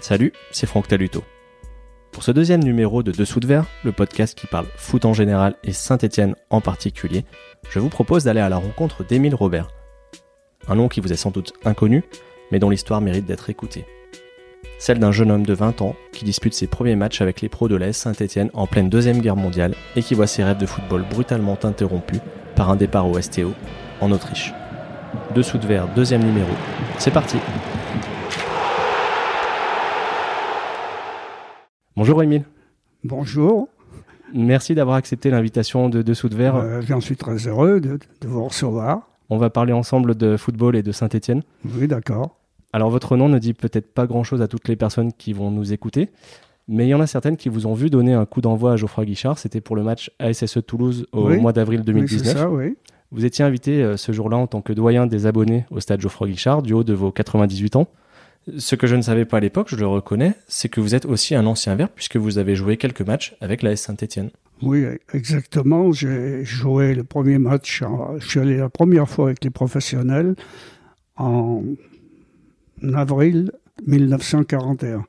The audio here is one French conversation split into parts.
Salut, c'est Franck Taluto. Pour ce deuxième numéro de Dessous de Verre, le podcast qui parle foot en général et Saint-Etienne en particulier, je vous propose d'aller à la rencontre d'Émile Robert. Un nom qui vous est sans doute inconnu, mais dont l'histoire mérite d'être écoutée. Celle d'un jeune homme de 20 ans qui dispute ses premiers matchs avec les pros de l'AS Saint-Etienne en pleine Deuxième Guerre mondiale et qui voit ses rêves de football brutalement interrompus par un départ au STO en Autriche. Dessous de verre, deuxième numéro. C'est parti Bonjour Émile. Bonjour. Merci d'avoir accepté l'invitation de Dessous de verre. Euh, J'en suis très heureux de, de, vous recevoir. On va parler ensemble de football et de Saint-Etienne. Oui, d'accord. Alors votre nom ne dit peut-être pas grand-chose à toutes les personnes qui vont nous écouter, mais il y en a certaines qui vous ont vu donner un coup d'envoi à Geoffroy Guichard. C'était pour le match ASSE Toulouse au oui. mois d'avril 2019. Oui, ça, oui. Vous étiez invité euh, ce jour-là en tant que doyen des abonnés au stade Geoffroy Guichard du haut de vos 98 ans. Ce que je ne savais pas à l'époque, je le reconnais, c'est que vous êtes aussi un ancien vert puisque vous avez joué quelques matchs avec la S Saint-Etienne. Oui, exactement. J'ai joué le premier match, en, je suis allé la première fois avec les professionnels en avril 1941.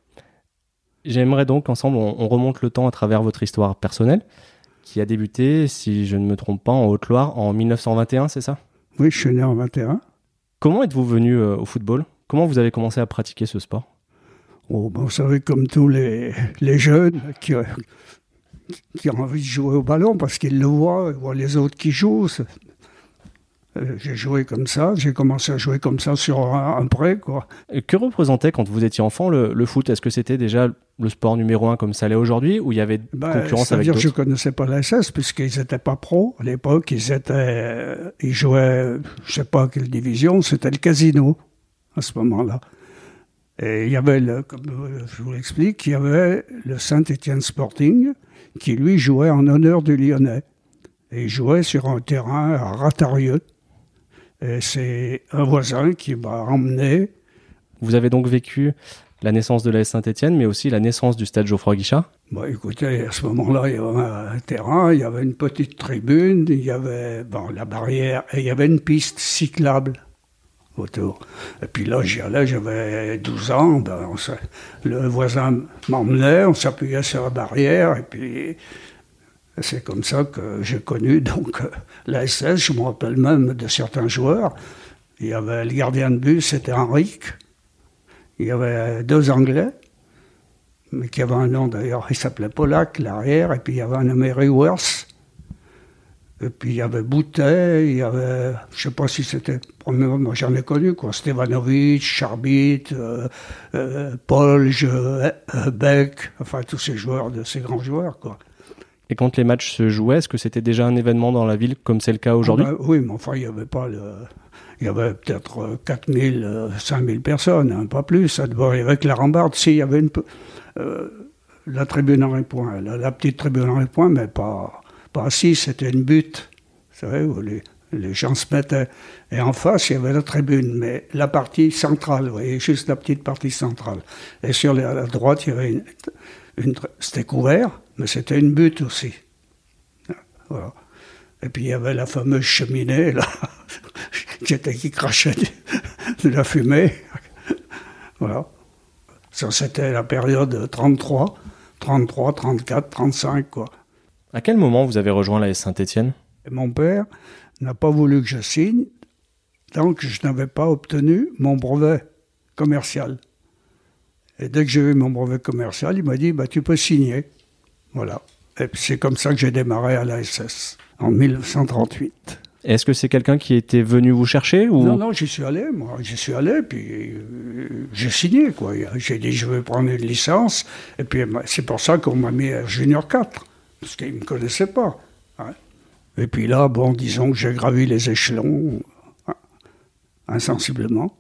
J'aimerais donc qu'ensemble on, on, remonte le temps à travers votre histoire personnelle qui a débuté, si je ne me trompe pas, en Haute-Loire en 1921, c'est ça? Oui, je suis né en 21. Comment êtes-vous venu euh, au football? Comment vous avez commencé à pratiquer ce sport? Oh, ben, Vous savez, comme tous les, les jeunes qui, qui, ont envie de jouer au ballon parce qu'ils le voient, ils voient les autres qui jouent. Euh, j'ai joué comme ça, j'ai commencé à jouer comme ça sur un, un prêt. Quoi. Et que représentait quand vous étiez enfant le, le foot? Est-ce que c'était déjà le sport numéro un comme ça l'est aujourd'hui ou il y avait ben, concurrence avec d'autres? Je ne connaissais pas la SS puisqu'ils n'étaient pas pros à l'époque. Ils, étaient, ils jouaient, je ne sais pas quelle division, c'était le casino à ce moment-là. Et il y avait, le, comme je vous l'explique, il y avait le Saint-Étienne Sporting qui lui jouait en honneur du Lyonnais. Et il jouait sur un terrain à Ratarieux. Et c'est un voisin qui m'a emmené. Vous avez donc vécu la naissance de la Saint-Etienne, mais aussi la naissance du stade Geoffroy Guichard? Bon, écoutez, à ce moment-là, il y avait un terrain, il y avait une petite tribune, il y avait bon, la barrière, et il y avait une piste cyclable autour. Et puis là, j'y allais, j'avais 12 ans, ben, le voisin m'emmenait, on s'appuyait sur la barrière, et puis c'est comme ça que j'ai connu donc la SS. Je me rappelle même de certains joueurs. Il y avait le gardien de but, c'était Henrique. Il y avait deux Anglais, mais qui avaient un nom d'ailleurs, il s'appelait Polak, l'arrière, et puis il y avait un nommé. Et puis il y avait Boutet, il y avait, je ne sais pas si c'était, moi j'en ai connu, quoi, Stevanovic, Charbit, euh, euh, Polge, euh, Beck, enfin tous ces joueurs, de ces grands joueurs, quoi. Et quand les matchs se jouaient, est-ce que c'était déjà un événement dans la ville comme c'est le cas aujourd'hui? Ah ben, Oui, mais enfin, il n'y avait pas le. Il y avait peut-être 4000, 5000 personnes, hein, pas plus. Avec la rambarde, si, il y avait une. Euh, la tribune en point, la, la, petite tribune en point, mais pas, pas assis, c'était une butte. Vous savez, où les, gens se mettaient. Et en face, il y avait la tribune, mais la partie centrale, vous voyez, juste la petite partie centrale. Et sur la, la droite, il y avait une. c'était couvert mais c'était une butte aussi. Voilà. Et puis il y avait la fameuse cheminée, là, qui, était, qui crachait de la fumée. voilà. Ça, c'était la période 33, 33, 34, 35, quoi. À quel moment vous avez rejoint la Saint-Étienne? Mon père n'a pas voulu que je signe tant que je n'avais pas obtenu mon brevet commercial. Et dès que j'ai eu mon brevet commercial, il m'a dit bah, Tu peux signer. Voilà. Et c'est comme ça que j'ai démarré à l'ASS, en 1938. Est-ce que c'est quelqu'un qui était venu vous chercher ou... Non, non, j'y suis allé, moi. J'y suis allé, puis euh, j'ai signé, quoi. J'ai dit, je veux prendre une licence. Et puis, c'est pour ça qu'on m'a mis à Junior 4, parce qu'ils ne me connaissaient pas. Hein. Et puis là, bon, disons que j'ai gravi les échelons hein, insensiblement.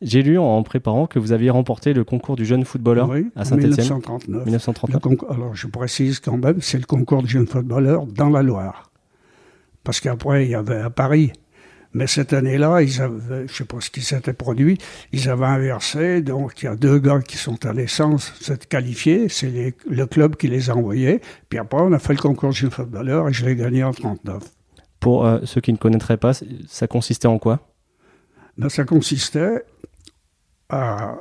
J'ai lu en préparant que vous aviez remporté le concours du jeune footballeur oui, à Saint-Etienne. 1939. 1939. Concours, alors je précise quand même, c'est le concours du jeune footballeur dans la Loire. Parce qu'après, il y avait à Paris. Mais cette année-là, ils avaient, je ne sais pas ce qui s'était produit, ils avaient inversé. Donc, il y a deux gars qui sont allés sans s'être qualifiés. C'est le club qui les a envoyés. Puis après, on a fait le concours jeune footballeur et je l'ai gagné en 39. Pour euh, ceux qui ne connaîtraient pas, ça consistait en quoi? Ben, Ça consistait à,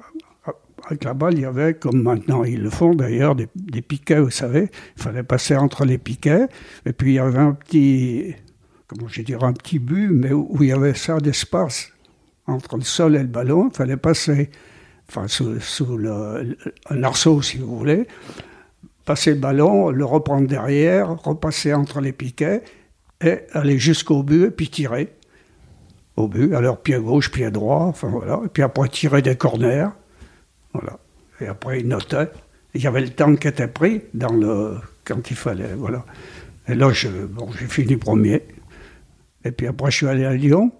à, avec la balle, il y avait, comme maintenant ils le font d'ailleurs, des, des piquets, vous savez. Il fallait passer entre les piquets. Et puis il y avait un petit, comment je dirais, un petit but, mais où, il y avait ça d'espace entre le sol et le ballon. Il fallait passer, enfin, sous, un arceau, si vous voulez. Passer le ballon, le reprendre derrière, repasser entre les piquets et aller jusqu'au but et puis tirer au but. Alors pied gauche, pied droit, enfin voilà. Et puis après tirer des corners. Voilà. Et après, il notait. Il y avait le temps qui était pris dans le, quand il fallait. Voilà. Et là, j'ai fini premier. Et puis après, je suis allé à Lyon.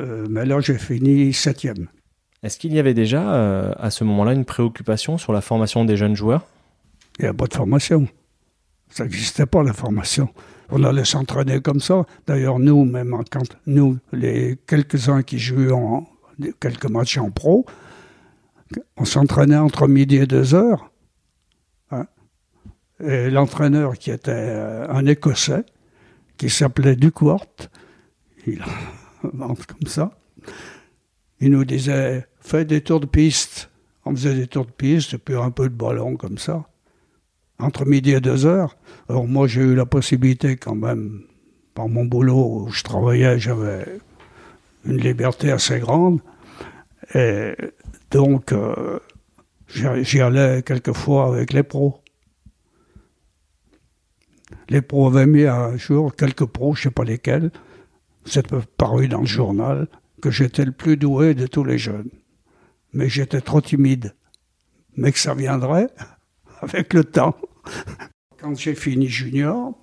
Euh, mais là, j'ai fini septième. Est-ce qu'il y avait déjà euh, à ce moment-là une préoccupation sur la formation des jeunes joueurs? Il n'y a pas de formation. Ça n'existait pas, la formation. On allait s'entraîner comme ça. D'ailleurs, nous, même quand nous, les quelques-uns qui jouaient en, quelques matchs en pro, on s'entraînait entre midi et deux heures. Hein. Et l'entraîneur, qui était euh, un Écossais, qui s'appelait Ducourt, il invente comme ça, il nous disait fais des tours de piste. On faisait des tours de piste puis un peu de ballon comme ça entre midi et deux heures. Alors moi, j'ai eu la possibilité quand même, par mon boulot où je travaillais, j'avais une liberté assez grande. Et donc, euh, j'y allais quelquefois avec les pros. Les pros avaient mis un jour, quelques pros, je ne sais pas lesquels, c'est paru dans le journal, que j'étais le plus doué de tous les jeunes. Mais j'étais trop timide. Mais que ça viendrait avec le temps. Quand j'ai fini junior,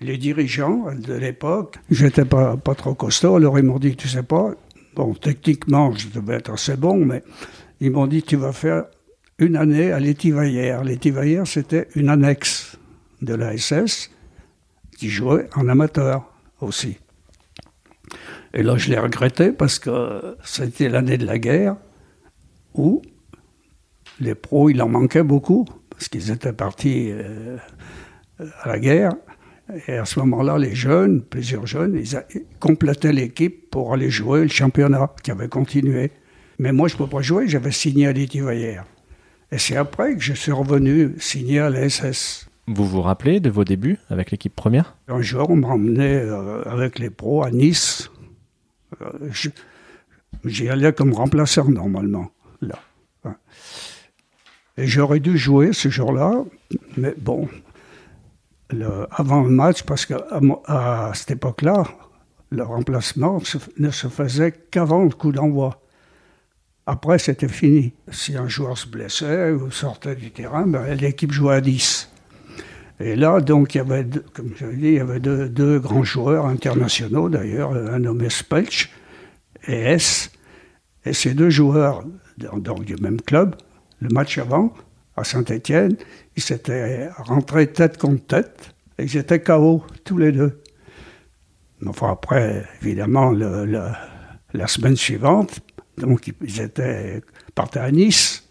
les dirigeants de l'époque, j'étais pas, pas trop costaud, alors ils m'ont dit, tu sais pas, bon, techniquement, je devais être assez bon, mais ils m'ont dit, tu vas faire une année à l'Étivaillère. L'Étivaillère, c'était une annexe de la SS qui jouait en amateur aussi. Et là, je l'ai regretté parce que c'était l'année de la guerre où les pros, il en manquait beaucoup parce qu'ils étaient partis euh, à la guerre. Et à ce moment-là, les jeunes, plusieurs jeunes, ils, complétaient l'équipe pour aller jouer le championnat qui avait continué. Mais moi, je ne peux pas jouer, j'avais signé à l'Étivaillère. Et c'est après que je suis revenu signer à la SS. Vous vous rappelez de vos débuts avec l'équipe première? Un jour, on m'a emmené euh, avec les pros à Nice. Euh, J'y allais comme remplaçant normalement, là. Et j'aurais dû jouer ce jour-là, mais bon, le- avant le match, parce qu'à cette époque-là, le remplacement ne se faisait qu'avant le coup d'envoi. Après, c'était fini. Si un joueur se blessait ou sortait du terrain, ben, l'équipe jouait à 10. Et là, donc, il y avait, deux- comme je dit, il y avait deux, grands joueurs internationaux, d'ailleurs, un nommé Spelch et S. Et ces deux joueurs, donc du même club, le match avant, à Saint-Étienne, ils s'étaient rentrés tête contre tête, et ils étaient KO, tous les deux. Après, évidemment, la semaine suivante, donc, ils étaient, partaient à Nice,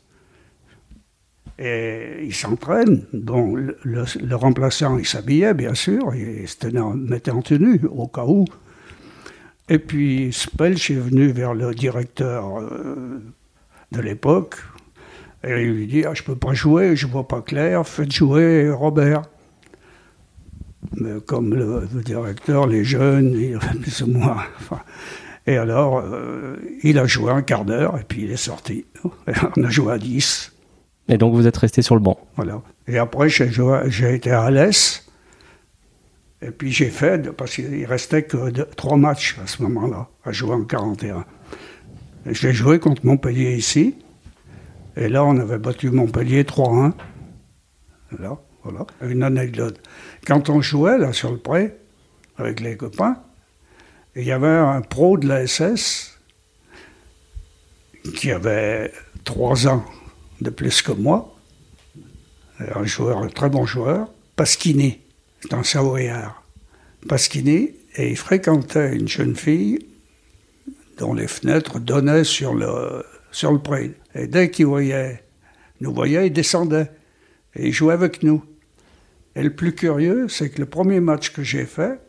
et ils s'entraînent. Bon, le, remplaçant, il s'habillait, bien sûr, il se tenait en- mettait en tenue, au cas où. Et puis Spelch est venu vers le directeur euh, de l'époque, et il lui dit ah, Je peux pas jouer, je vois pas clair, faites jouer Robert. Mais comme le, directeur, les jeunes, il plus ou moins. et alors, euh, il a joué un quart d'heure, et puis il est sorti. On a joué à 10. Et donc vous êtes resté sur le banc. Voilà. Et après, j'ai été à Alès. Et puis j'ai fait, parce qu'il restait que trois matchs à ce moment-là, à jouer en 41. Et J'ai joué contre Montpellier ici. Et là, on avait battu Montpellier 3-1. Là, voilà. Une anecdote. Quand on jouait là sur le pré, avec les copains, il y avait un pro de la SS qui avait trois ans de plus que moi, un joueur, un très bon joueur, Pasquini, c'est un Savoyard. Pasquini, et il fréquentait une jeune fille dont les fenêtres donnaient sur le, sur le. Et dès qu'il voyait, nous voyait, il descendait. Et il jouait avec nous. Et le plus curieux, c'est que le premier match que j'ai fait,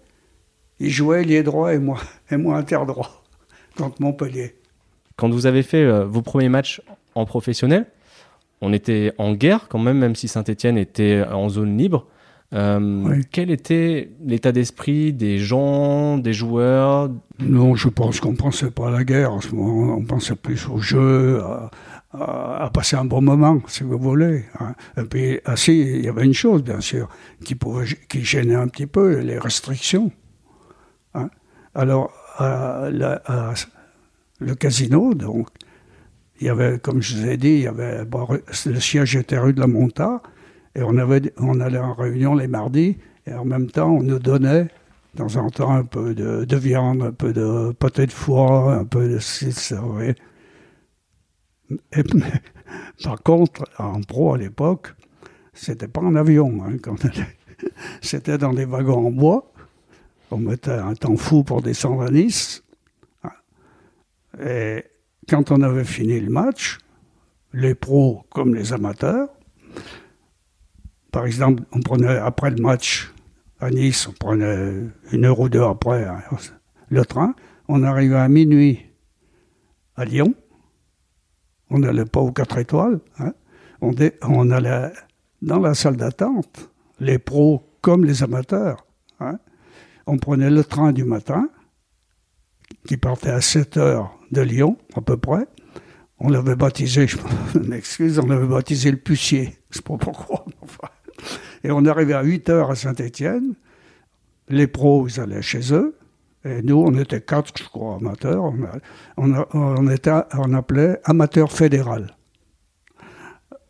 il jouait lié droit et moi, et moi interdroit, contre Montpellier. Quand vous avez fait euh, vos premiers matchs en professionnel. On était en guerre quand même, même si Saint-Etienne était en zone libre. Euh, quel était l'état d'esprit des gens, des joueurs? Non, je pense qu'on ne pensait pas à la guerre en ce moment. On pensait plus au jeu, à, passer un bon moment, si vous voulez. Hein. Et puis, ah, si, il y avait une chose, bien sûr, qui, pouvait, qui gênait un petit peu, les restrictions. Hein. Alors, le casino, donc, il y avait, comme je vous ai dit, il y avait, le siège était rue de la Monta, et on, avait, on allait en réunion les mardis, et en même temps, on nous donnait, de temps en temps, un peu de, viande, un peu de pâté de foie, un peu de et, par contre, en pro à l'époque, c'était pas en avion. Hein, c'était dans des wagons en bois. On mettait un temps fou pour descendre à Nice. Quand on avait fini le match, les pros comme les amateurs, par exemple, on prenait après le match à Nice, on prenait une heure ou deux après hein, le train, on arrivait à minuit à Lyon, on n'allait pas aux quatre étoiles, hein. on, allait dans la salle d'attente, les pros comme les amateurs. Hein. On prenait le train du matin, qui partait à 7 heures de Lyon, à peu près. On l'avait baptisé, je m'excuse, on l'avait baptisé le Pucier. Je sais pas pourquoi. Et on arrivait à 8 heures à Saint-Étienne. Les pros, ils allaient chez eux. Et nous, on était quatre, je crois, amateurs. On, on, était, on appelait amateur fédéral.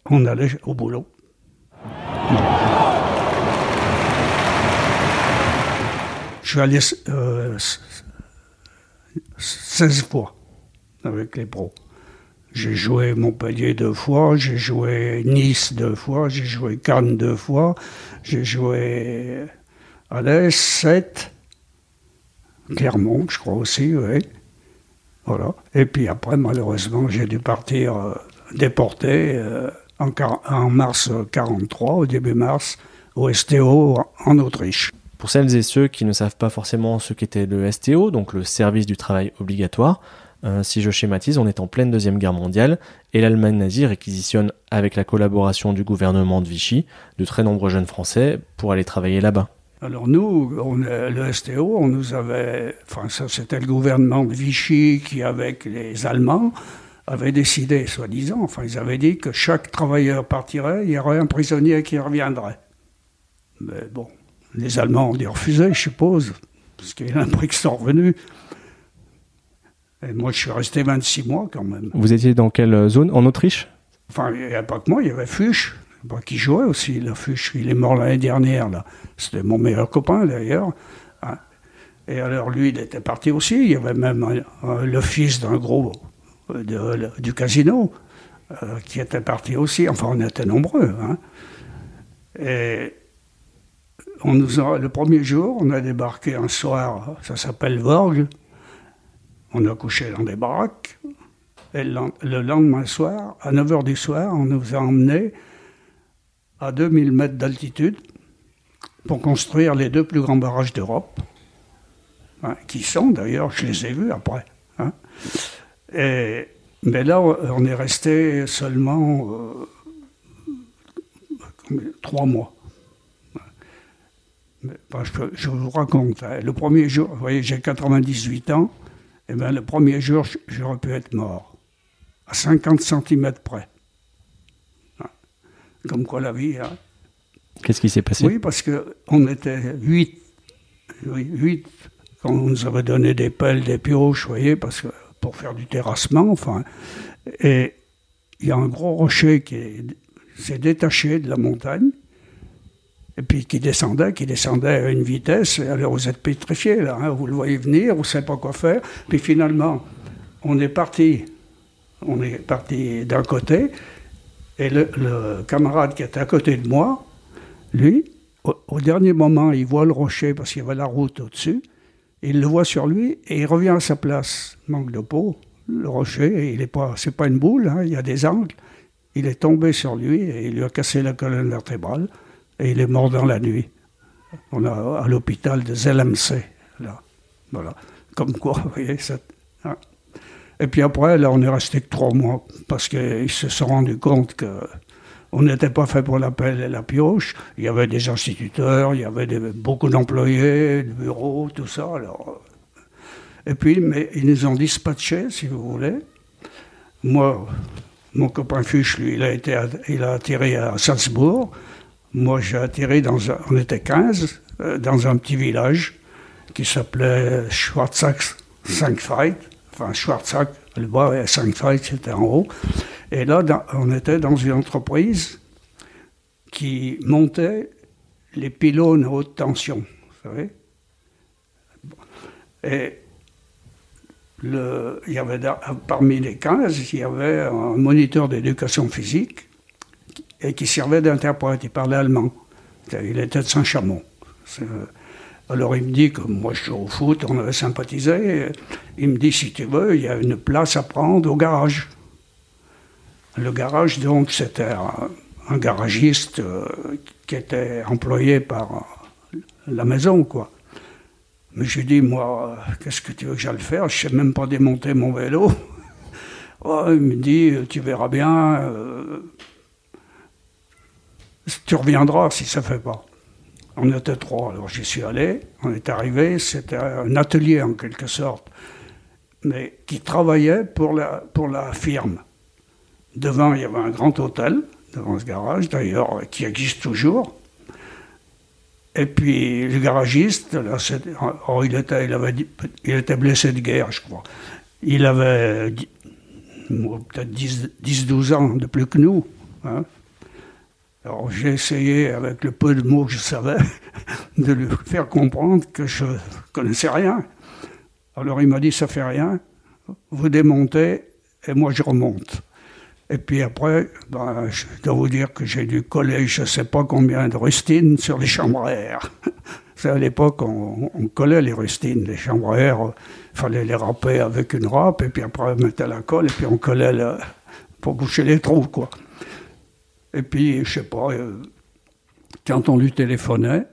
On allait au boulot. Je suis allé euh, 16 fois avec les pros. J'ai joué Montpellier deux fois, j'ai joué Nice deux fois, j'ai joué Cannes deux fois, j'ai joué l'Est, 7, Clermont, je crois aussi, oui. Voilà. Et puis après, malheureusement, j'ai dû partir euh, déporté euh, en, en, mars 43, au début mars, au STO en Autriche. Pour celles et ceux qui ne savent pas forcément ce qu'était le STO, donc le service du travail obligatoire, euh, si je schématise, on est en pleine Deuxième Guerre mondiale et l'Allemagne nazie réquisitionne, avec la collaboration du gouvernement de Vichy, de très nombreux jeunes Français pour aller travailler là-bas. Alors nous, on, le STO, on nous avait, enfin c'était le gouvernement de Vichy qui, avec les Allemands, avait décidé, soi-disant, enfin ils avaient dit que chaque travailleur partirait, il y aurait un prisonnier qui reviendrait. Mais bon, les Allemands ont dû refuser, je suppose, parce qu'il y a un sont revenus. Et moi, je suis resté 26 mois quand même. Vous étiez dans quelle zone? En Autriche? Enfin, il n'y a pas que moi, il y avait Fuchs qui jouait aussi. Fuchs, il est mort l'année dernière. là. C'était mon meilleur copain d'ailleurs. Hein. Et alors lui, il était parti aussi. Il y avait même le fils d'un gros euh, du casino euh, qui était parti aussi. Enfin, on était nombreux. Hein. Et on nous le premier jour, on a débarqué un soir, ça s'appelle Vorges. On a couché dans des baraques. Et le lendemain soir, à 9h du soir, on nous a emmenés à 2000 mètres d'altitude pour construire les deux plus grands barrages d'Europe, hein, qui sont d'ailleurs, je les ai vus après. Hein. Mais là, on est resté seulement euh, trois mois. Je vous raconte, hein, le premier jour, vous voyez, j'ai 98 ans, et bien le premier jour, j'aurais pu être mort, à 50 cm près. Comme quoi la vie. Hein. Qu'est-ce qui s'est passé? Oui, parce qu'on était huit. huit. Quand on nous avait donné des pelles, des pioches, vous voyez, parce que, pour faire du terrassement, enfin. Et il y a un gros rocher qui s'est détaché de la montagne, et puis qui descendait, qui descendait à une vitesse. Alors vous êtes pétrifié, là, hein, vous le voyez venir, vous ne savez pas quoi faire. Puis finalement, on est parti, on est parti d'un côté, et le, camarade qui était à côté de moi, lui, au, dernier moment, il voit le rocher parce qu'il y avait la route au-dessus. Il le voit sur lui et il revient à sa place. Manque de peau. Le rocher, il est pas, pas une boule, hein, il y a des angles. Il est tombé sur lui et il lui a cassé la colonne vertébrale et il est mort dans la nuit. On a à l'hôpital de Zellemse, là. Voilà. Comme quoi, vous voyez. Hein. Et puis après, là, on est resté que trois mois parce qu'ils se sont rendus compte que on n'était pas fait pour la pelle et la pioche. Il y avait des instituteurs, il y avait beaucoup d'employés, de bureaux, tout ça. Alors, et puis, mais ils nous ont dispatchés, si vous voulez. Moi, mon copain Fuchs, lui, il a, été, il a atterri à Salzbourg. Moi, j'ai atterri dans un, on était 15, euh, dans un petit village qui s'appelait Schwarzach 5 Enfin, Schwarzach, le bas, et 5 c'était en haut. Et là, on était dans une entreprise qui montait les pylônes à haute tension, vous savez. Et le, y avait, parmi les 15, il y avait un moniteur d'éducation physique et qui servait d'interprète. Il parlait allemand. Il était de Saint-Chamond. Alors il me dit que moi je joue au foot, on avait sympathisé. Il me dit si tu veux, il y a une place à prendre au garage. Le garage, donc, c'était un, garagiste euh, qui était employé par la maison, quoi. Mais j'ai dit, moi, qu'est-ce que tu veux que j'aille faire? Je sais même pas démonter mon vélo. oh, il me dit, tu verras bien, euh, tu reviendras si ça ne fait pas. On était trois, alors j'y suis allé, on est arrivé, c'était un atelier en quelque sorte, mais qui travaillait pour la, pour la firme. Devant, il y avait un grand hôtel, devant ce garage, d'ailleurs, qui existe toujours. Et puis le garagiste, oh, il, était, il, avait, il était blessé de guerre, je crois. Il avait peut-être 10-12 ans de plus que nous. Hein. Alors j'ai essayé, avec le peu de mots que je savais, de lui faire comprendre que je connaissais rien. Alors il m'a dit, ça fait rien, vous démontez et moi je remonte. Et puis après, ben, je dois vous dire que j'ai dû coller je ne sais pas combien de rustines sur les chambres à air. à l'époque, on, collait les rustines, les chambres à air, il fallait les râper avec une râpe, et puis après on mettait la colle, et puis on collait pour boucher les trous, quoi. Et puis, je sais pas, euh, quand on lui téléphonait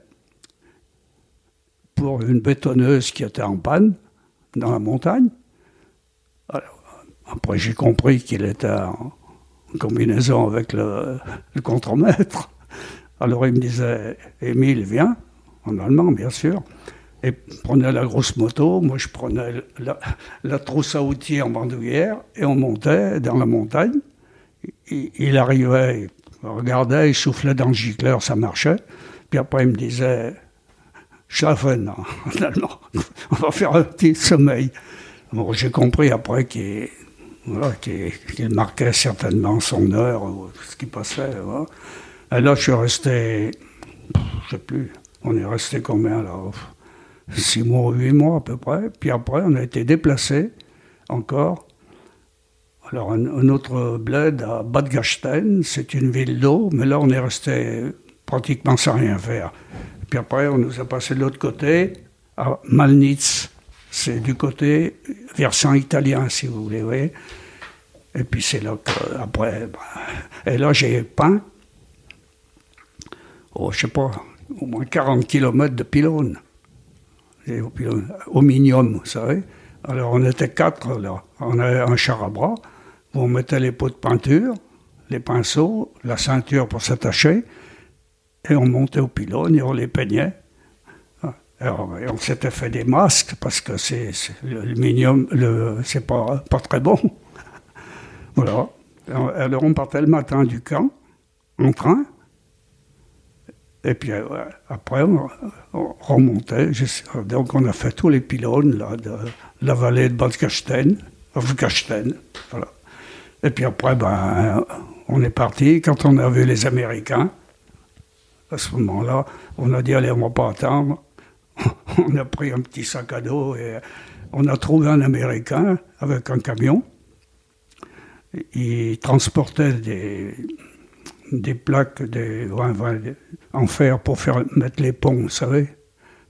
pour une bétonneuse qui était en panne dans la montagne, après j'ai compris qu'il était en, combinaison avec le, contremaître. Alors il me disait, Émile, viens, en allemand bien sûr, et prenait la grosse moto, moi je prenais la, trousse à outils en bandoulière, et on montait dans la montagne. Il, arrivait, regardait, il soufflait dans le gicleur, ça marchait. Puis après il me disait, Schlafen en allemand, on va faire un petit sommeil. Bon, j'ai compris après qu'il voilà, marquait certainement son heure, ce qui passait. Et là, je suis resté, je sais plus, on est resté combien là Six mois, huit mois à peu près. Puis après, on a été déplacé encore. Alors, un, autre bled à Bad Gastein, c'est une ville d'eau, mais là, on est resté pratiquement sans rien faire. Puis après, on nous a passé de l'autre côté, à Malnitz. C'est du côté versant italien, si vous voulez, voyez. Et puis c'est là qu'après, ben, et là j'ai peint, oh, je sais pas, au moins 40 km de pylônes. Au minium, vous savez. Alors on était quatre là. On avait un char à bras on mettait les pots de peinture, les pinceaux, la ceinture pour s'attacher, et on montait au pylône et on les peignait. Alors, on s'était fait des masques parce que c'est l'aluminium, c'est pas, pas très bon. voilà. Alors, on partait le matin du camp, en train. Et puis euh, après, on, remontait. Donc, on a fait tous les pylônes là, de la vallée de Bad Voilà. Et puis après, ben, on est parti. Quand on a vu les Américains, à ce moment-là, on a dit allez, on va pas attendre. on a pris un petit sac à dos et on a trouvé un Américain avec un camion. Il transportait des, des plaques de, en fer pour faire mettre les ponts, vous savez,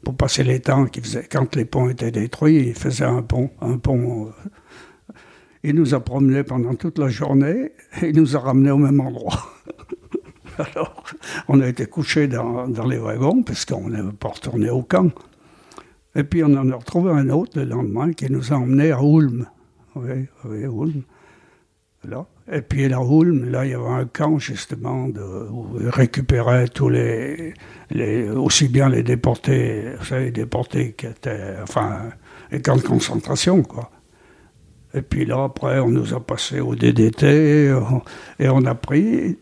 pour passer les temps quand les ponts étaient détruits, il faisait un pont, un pont. Il nous a promenés pendant toute la journée et il nous a ramenés au même endroit. Alors, on a été couchés dans, les wagons parce qu'on n'avait pas retourné au camp. Et puis on en a retrouvé un autre le lendemain qui nous a emmenés à Ulm. oui, oui, Ulm. Là. Et puis la Ulm, là, il y avait un camp justement où ils récupéraient tous les, les, aussi bien les déportés, vous savez, les déportés qui étaient, enfin, les camps de concentration, quoi. Et puis là, après, on nous a passé au DDT et on a pris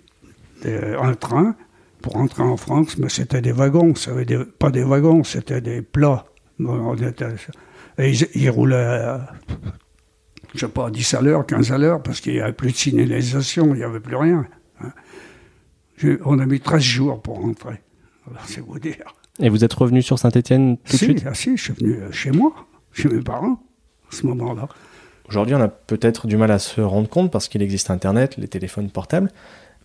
un train pour rentrer en France, mais c'était des wagons, dire, pas des wagons, c'était des plats. On était, et ils, ils roulaient je sais pas, 10 à l'heure, 15 à l'heure, parce qu'il n'y avait plus de signalisation, il n'y avait plus rien. Hein. on a mis 13 jours pour rentrer. c'est vous dire. Et vous êtes revenu sur Saint-Etienne tout de suite? ah, Si, je suis venu euh, chez moi, chez mes parents, à ce moment-là. Aujourd'hui, on a peut-être du mal à se rendre compte parce qu'il existe Internet, les téléphones portables.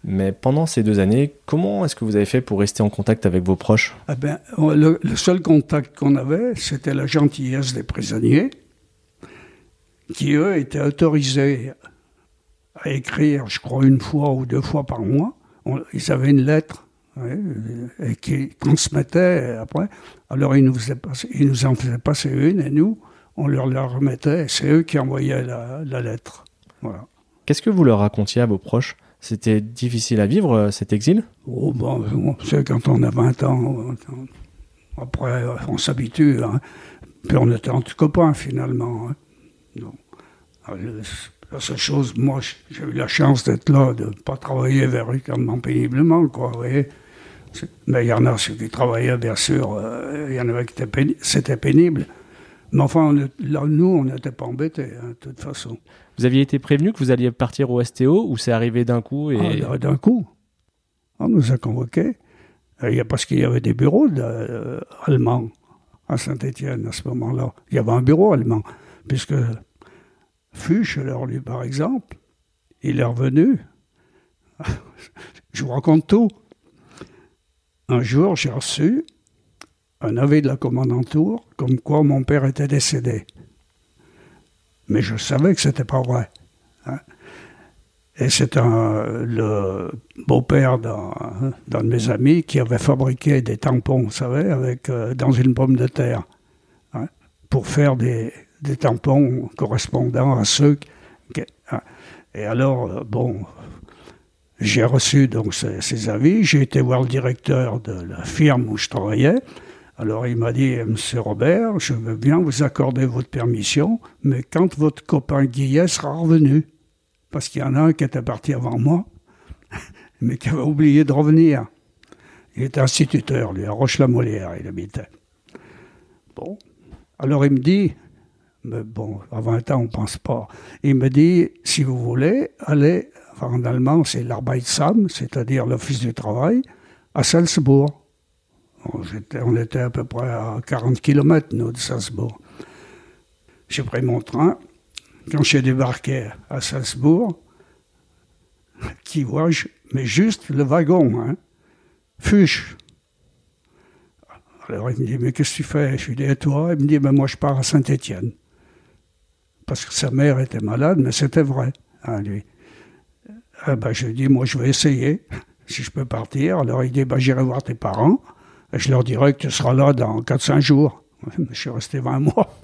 Mais pendant ces deux années, comment est-ce que vous avez fait pour rester en contact avec vos proches? Eh ben, le, seul contact qu'on avait, c'était la gentillesse des prisonniers qui, eux, étaient autorisés à écrire, je crois, une fois ou deux fois par mois. ils avaient une lettre et qui transmettaient après. Alors, ils nous, ils nous en faisaient passer une et nous, on leur la remettait. C'est eux qui envoyaient la, lettre. Voilà. Qu'est-ce que vous leur racontiez à vos proches? C'était difficile à vivre, euh, cet exil? Oh, bon, c'est quand on a 20 ans. Après, on s'habitue. Hein. Puis on était entre copains, finalement. Hein. Ah, la seule chose, moi, j'ai eu la chance d'être là, de ne pas travailler véritablement péniblement, quoi, Mais il y en a ceux qui travaillaient, bien sûr, euh, il y en avait qui étaient pénibles, Mais enfin, là, nous, on n'était pas embêtés, hein, de toute façon. Vous aviez été prévenu que vous alliez partir au STO ou c'est arrivé d'un coup et... Ah, d'un coup. On nous a convoqués. Parce qu'il y avait des bureaux euh, allemands à Saint-Étienne à ce moment-là. Il y avait un bureau allemand, puisque Fuchs, alors lui par exemple, il est revenu. Je vous raconte tout. Un jour, j'ai reçu un avis de la commandanture comme quoi mon père était décédé. Mais je savais que c'était pas vrai. Hein. Et c'est le beau-père d'un, de mes amis qui avait fabriqué des tampons, vous savez, avec, euh, dans une pomme de terre, hein, pour faire des, tampons correspondant à ceux. Hein. et alors, euh, bon, j'ai reçu donc ces, avis. J'ai été voir le directeur de la firme où je travaillais. Alors il m'a dit, Monsieur Robert, je veux bien vous accorder votre permission, mais quand votre copain Guillet sera revenu, parce qu'il y en a un qui était parti avant moi, mais qui avait oublié de revenir. Il était instituteur, lui, à Roche-la-Molière, il habitait. Bon. Alors il me dit, mais bon, à 20 ans, on ne pense pas. Il me dit, si vous voulez, allez, en allemand, c'est l'Arbeitsamt, c'est-à-dire l'Office du travail, à Salzbourg. On était à peu près à 40 km, nous, de Salzbourg. J'ai pris mon train. Quand j'ai débarqué à Salzbourg, qui vois-je? Mais juste le wagon, hein. Fuchs. Alors il me dit, mais qu'est-ce que tu fais? Je lui dis, et toi? Il me dit, ben moi je pars à Saint-Étienne parce que sa mère était malade, mais c'était vrai, hein, lui. Ah ben, je lui dis, moi, je vais essayer, si je peux partir. Alors, il dit, ben, j'irai voir tes parents, je leur dirai que tu seras là dans 4-5 jours. Je suis resté 20 mois.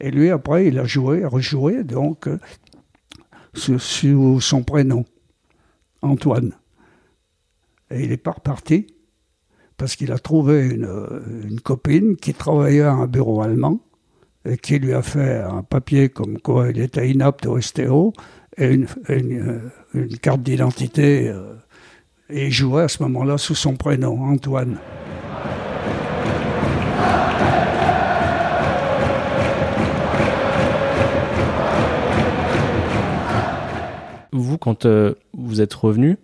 Et lui, après, il a joué, rejoué, donc, euh, sous, son prénom, Antoine. Et il n'est pas reparti, parce qu'il a trouvé une, une copine qui travaillait à un bureau allemand, et qui lui a fait un papier comme quoi il était inapte au STO et une, euh, carte d'identité. Euh, et il jouait à ce moment-là sous son prénom, Antoine. Vous, quand euh, vous êtes revenu,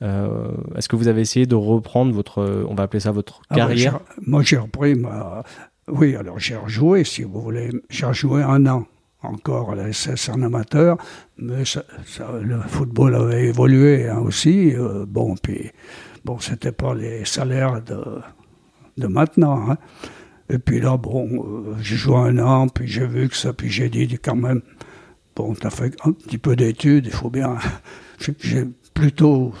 est-ce que vous avez essayé de reprendre votre, on va appeler ça votre ah carrière? Moi, j'ai repris ma, oui, alors j'ai rejoué, si vous voulez. J'ai rejoué un an encore la SS en amateur, mais le football avait évolué hein, aussi. Euh, bon, puis bon, c'était pas les salaires de, maintenant. Hein. Et puis là, bon, euh, j'ai joué un an, puis j'ai vu que ça, puis j'ai dit quand même, bon, t'as fait un petit peu d'études, il faut bien. j'ai plutôt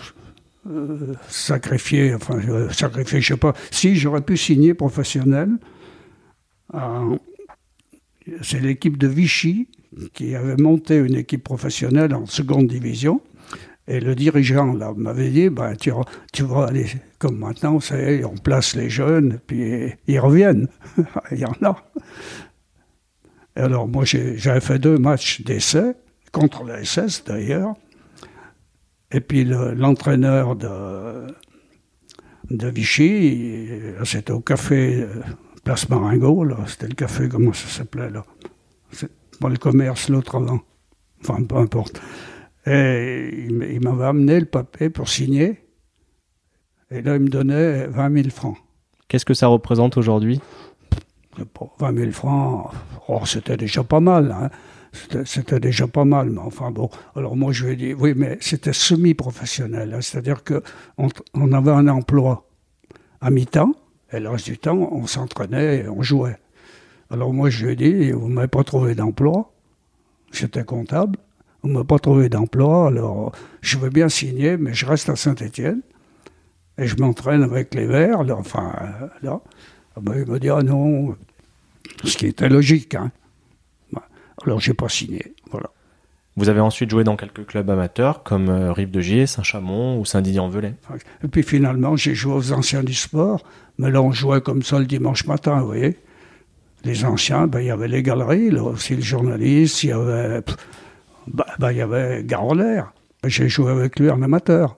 euh, sacrifié, enfin, sacrifié, je sais pas. Si j'aurais pu signer professionnel, c'est l'équipe de Vichy qui avait monté une équipe professionnelle en seconde division. Et le dirigeant là m'avait dit, ben, tu, tu vas aller comme maintenant, on place les jeunes, puis ils reviennent. Il y en a. Et alors moi j'avais fait deux matchs d'essai, contre la SS d'ailleurs. Et puis l'entraîneur de, de Vichy, c'était au café euh, Place Maringo, c'était le café, comment ça s'appelait là? Pas le commerce, l'autre avant. Enfin, peu importe. Et il m'avait amené le papier pour signer. Et là, il me donnait 20 000 francs. Qu'est-ce que ça représente aujourd'hui? 20 000 francs, oh, c'était déjà pas mal. Hein. C'était déjà pas mal, mais enfin bon. Alors moi, je lui ai dit, oui, mais c'était semi-professionnel. Hein. C'est-à-dire qu'on on avait un emploi à mi-temps, et le reste du temps, on s'entraînait et on jouait. Alors moi, je lui ai dit, vous ne m'avez pas trouvé d'emploi. J'étais comptable. On ne m'a pas trouvé d'emploi, alors je veux bien signer, mais je reste à Saint-Étienne. Et je m'entraîne avec les Verts, enfin, là. Ah ben, il m'a dit, ah non, ce qui était logique. Hein. Alors, j'ai pas signé, voilà. Vous avez ensuite joué dans quelques clubs amateurs, comme euh, Rive de Gier, Saint-Chamond ou Saint-Didier-en-Velay. Et puis finalement, j'ai joué aux anciens du sport, mais là, on jouait comme ça le dimanche matin, vous voyez. Les anciens, ben, il y avait les galeries, là aussi le journaliste, il y avait bah, bah, il y avait Garolaire. J'ai joué avec lui en amateur.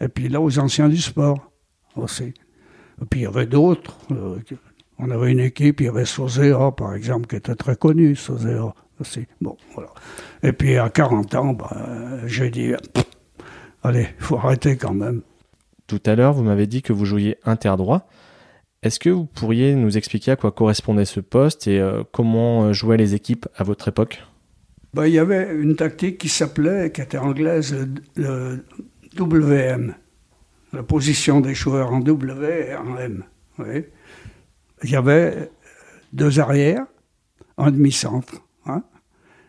Et puis là, aux anciens du sport aussi. Et puis il y avait d'autres. Euh, on avait une équipe, il y avait Sosea, par exemple, qui était très connu, Sosea aussi. Bon, voilà. Et puis à 40 ans, bah, j'ai dit, allez, il faut arrêter quand même. Tout à l'heure, vous m'avez dit que vous jouiez interdroit. Est-ce que vous pourriez nous expliquer à quoi correspondait ce poste et euh, comment euh, jouaient les équipes à votre époque? Ben, il y avait une tactique qui s'appelait, qui était anglaise, le, WM, la position des joueurs en W et en M. Il y avait deux arrières, un demi-centre, hein.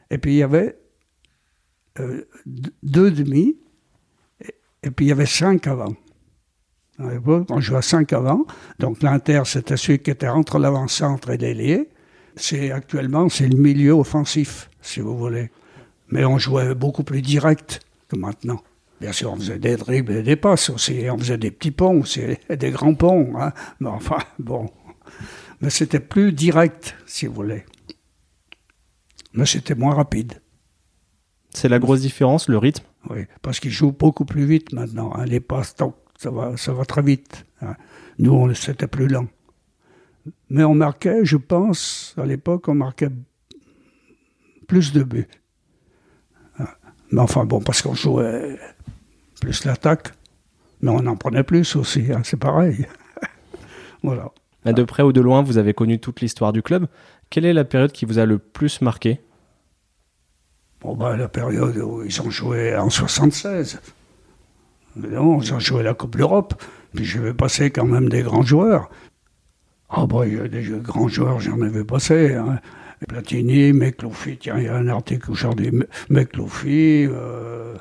et puis il y avait euh, deux demi, et, puis il y avait cinq avant. On jouait cinq avant, donc l'inter c'était celui qui était entre l'avant-centre et l'ailier. C'est actuellement c'est le milieu offensif si vous voulez. Mais on jouait beaucoup plus direct que maintenant. Bien sûr, on faisait des dribbles et des passes aussi, on faisait des petits ponts aussi, des grands ponts. Hein. Mais enfin, bon. Mais c'était plus direct, si vous voulez. Mais c'était moins rapide. C'est la grosse différence, le rythme Oui, parce qu'ils jouent beaucoup plus vite maintenant. Hein. Les passes, ça va, ça va très vite. Hein. Nous, c'était plus lent. Mais on marquait, je pense, à l'époque, on marquait plus de buts. Ah. Mais enfin, bon, parce qu'on jouait plus l'attaque, mais on en prenait plus aussi, hein, c'est pareil. voilà. de près ou de loin, vous avez connu toute l'histoire du club. Quelle est la période qui vous a le plus marqué? Bon, bah, la période où ils ont joué en 76. Non, ils ont joué la Coupe d'Europe. Puis je vais passer quand même des grands joueurs. Ah, bah, des grands joueurs, j'en avais passé. Hein. Platini, Mekloufi, tiens, il y a un article aujourd'hui, Mekloufi, euh,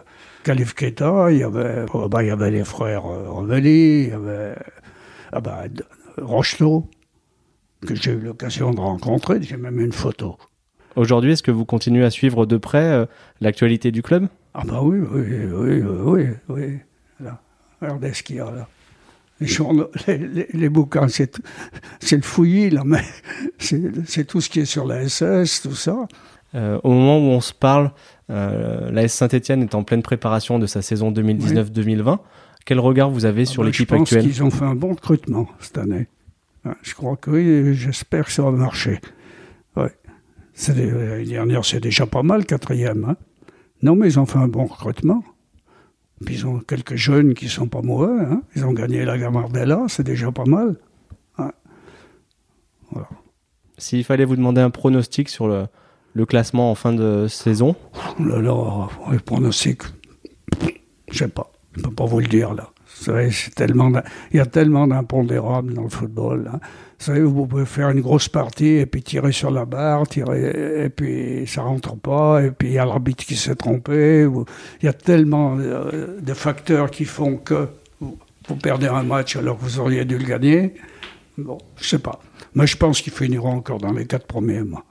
Khalif Keta, il y avait, oh, bah, il y avait les frères euh, il y avait ah Rochelot, que j'ai eu l'occasion de rencontrer, j'ai même une photo. Aujourd'hui, est-ce que vous continuez à suivre de près euh, l'actualité du club? Ah bah oui, oui, oui, oui, oui. Là, regardez ce qu'il y a là les, les, bouquins, c'est, le fouillis, là, mais c'est, tout ce qui est sur la SS, tout ça. Euh, au moment où on se parle, euh, la S Saint-Etienne est en pleine préparation de sa saison 2019-2020. Quel regard vous avez sur ah ben, l'équipe actuelle Je pense qu'ils ont fait un bon recrutement cette année. Je crois que oui, j'espère que ça va marcher. Ouais. L'année dernière, c'est déjà pas mal, quatrième. Hein. Non, mais ils ont fait un bon recrutement. Puis ils ont quelques jeunes qui sont pas mauvais. Hein. Ils ont gagné la Gamardella, c'est déjà pas mal. Voilà. S'il fallait vous demander un pronostic sur le, le classement en fin de saison? Oh Là, là, le pronostic, je sais pas. Je peux pas vous le dire là. C'est tellement, il y a tellement d'impondérables dans le football. Hein. Vous savez, vous pouvez faire une grosse partie et puis tirer sur la barre, tirer, et puis ça rentre pas, et puis il y a l'arbitre qui s'est trompé. il y a tellement euh, de facteurs qui font que vous, perdez un match alors que vous auriez dû le gagner. Bon, je sais pas. Mais je pense qu'ils finiront encore dans les quatre premiers mois.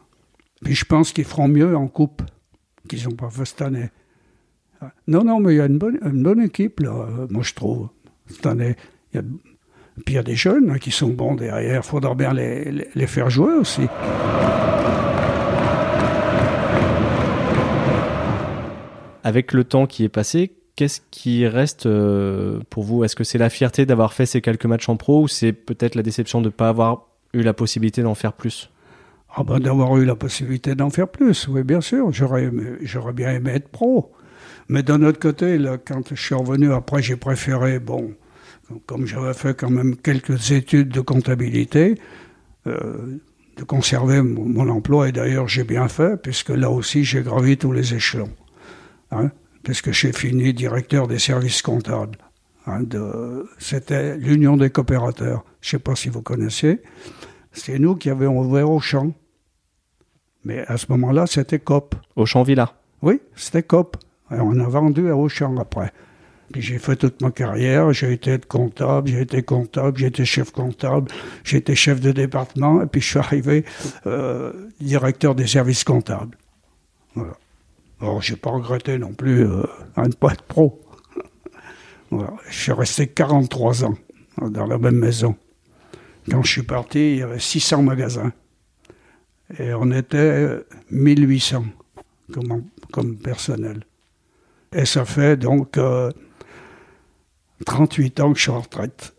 Puis je pense qu'ils feront mieux en coupe qu'ils n'ont pas fait cette année. Non, non, mais il y a une bonne, une bonne équipe, là, moi je trouve, Il y a, puis il y a des jeunes hein, qui sont bons derrière. Il faudra bien les, les, les faire jouer aussi. Avec le temps qui est passé, qu'est-ce qui reste euh, pour vous? Est-ce que c'est la fierté d'avoir fait ces quelques matchs en pro ou c'est peut-être la déception de ne pas avoir eu la possibilité d'en faire plus? Ah ben d'avoir eu la possibilité d'en faire plus, oui bien sûr. J'aurais, j'aurais bien aimé être pro. Mais d'un autre côté, là, quand je suis revenu, après j'ai préféré, bon, comme j'avais fait quand même quelques études de comptabilité, euh, de conserver mon, mon emploi. Et d'ailleurs j'ai bien fait, puisque là aussi j'ai gravi tous les échelons. Hein, puisque j'ai fini directeur des services comptables. hein, de, c'était l'Union des coopérateurs. Je ne sais pas si vous connaissez. C'est nous qui avions ouvert Auchan. Mais à ce moment-là, c'était COP. Au Champ Villa Oui, c'était COP. On a vendu à Auchan après. Puis j'ai fait toute ma carrière, j'ai été comptable, j'ai été comptable, j'ai été chef comptable, j'ai été chef de département, et puis je suis arrivé euh, directeur des services comptables. Voilà. Alors j'ai pas regretté non plus euh, de ne pas être pro. Je suis resté 43 ans dans la même maison. Quand je suis parti, il y avait 600 magasins. Et on était euh, 1800 comme, comme personnel. Et ça fait donc euh, 38 ans que je suis en retraite.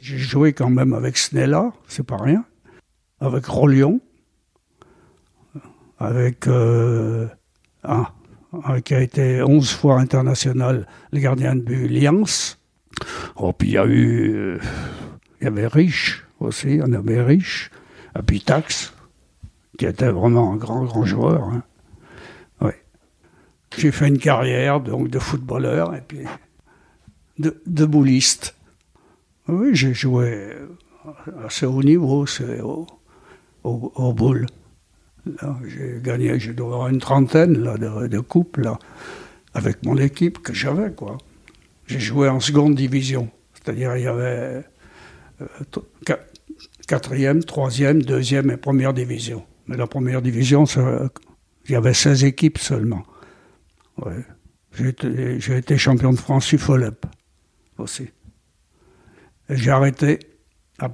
J'ai joué quand même avec Snella, c'est pas rien, avec Rolion, avec euh, un, un qui a été 11 fois international, le gardien de but, Lians. Oh, puis il y a eu, euh, il y avait Rich aussi, on avait Rich, et puis Tax, qui était vraiment un grand, grand joueur. hein. J'ai fait une carrière donc de footballeur et puis de, de bouliste. Oui, j'ai joué à assez haut niveau, c'est au, au, boule. J'ai gagné, je dois avoir une trentaine là, de, de coupes avec mon équipe que j'avais. quoi. J'ai joué en seconde division, c'est-à-dire il y avait euh, quatrième, troisième, deuxième et première division. Mais la première division, il y avait 16 équipes seulement. Ouais. J'ai été, champion de France UFOLEP aussi. J'ai arrêté à-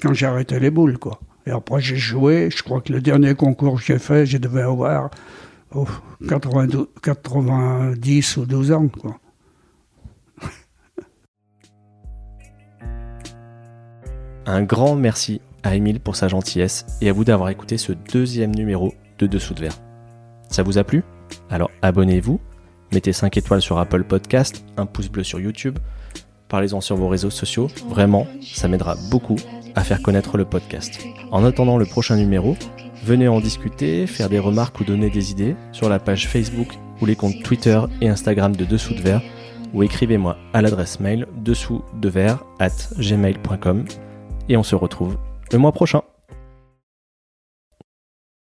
quand j'ai arrêté les boules, quoi. Et après, j'ai joué. Je crois que le dernier concours que j'ai fait, je devais avoir oh, 92 90 ou 12 ans, quoi. Un grand merci à Émile pour sa gentillesse et à vous d'avoir écouté ce deuxième numéro de Dessous de verre. Ça vous a plu? Alors abonnez-vous, mettez 5 étoiles sur Apple Podcast, un pouce bleu sur YouTube, parlez-en sur vos réseaux sociaux, vraiment, ça m'aidera beaucoup à faire connaître le podcast. En attendant le prochain numéro, venez en discuter, faire des remarques ou donner des idées sur la page Facebook ou les comptes Twitter et Instagram de Dessous de verre ou écrivez-moi à l'adresse mail dessous de at gmail.com et on se retrouve le mois prochain.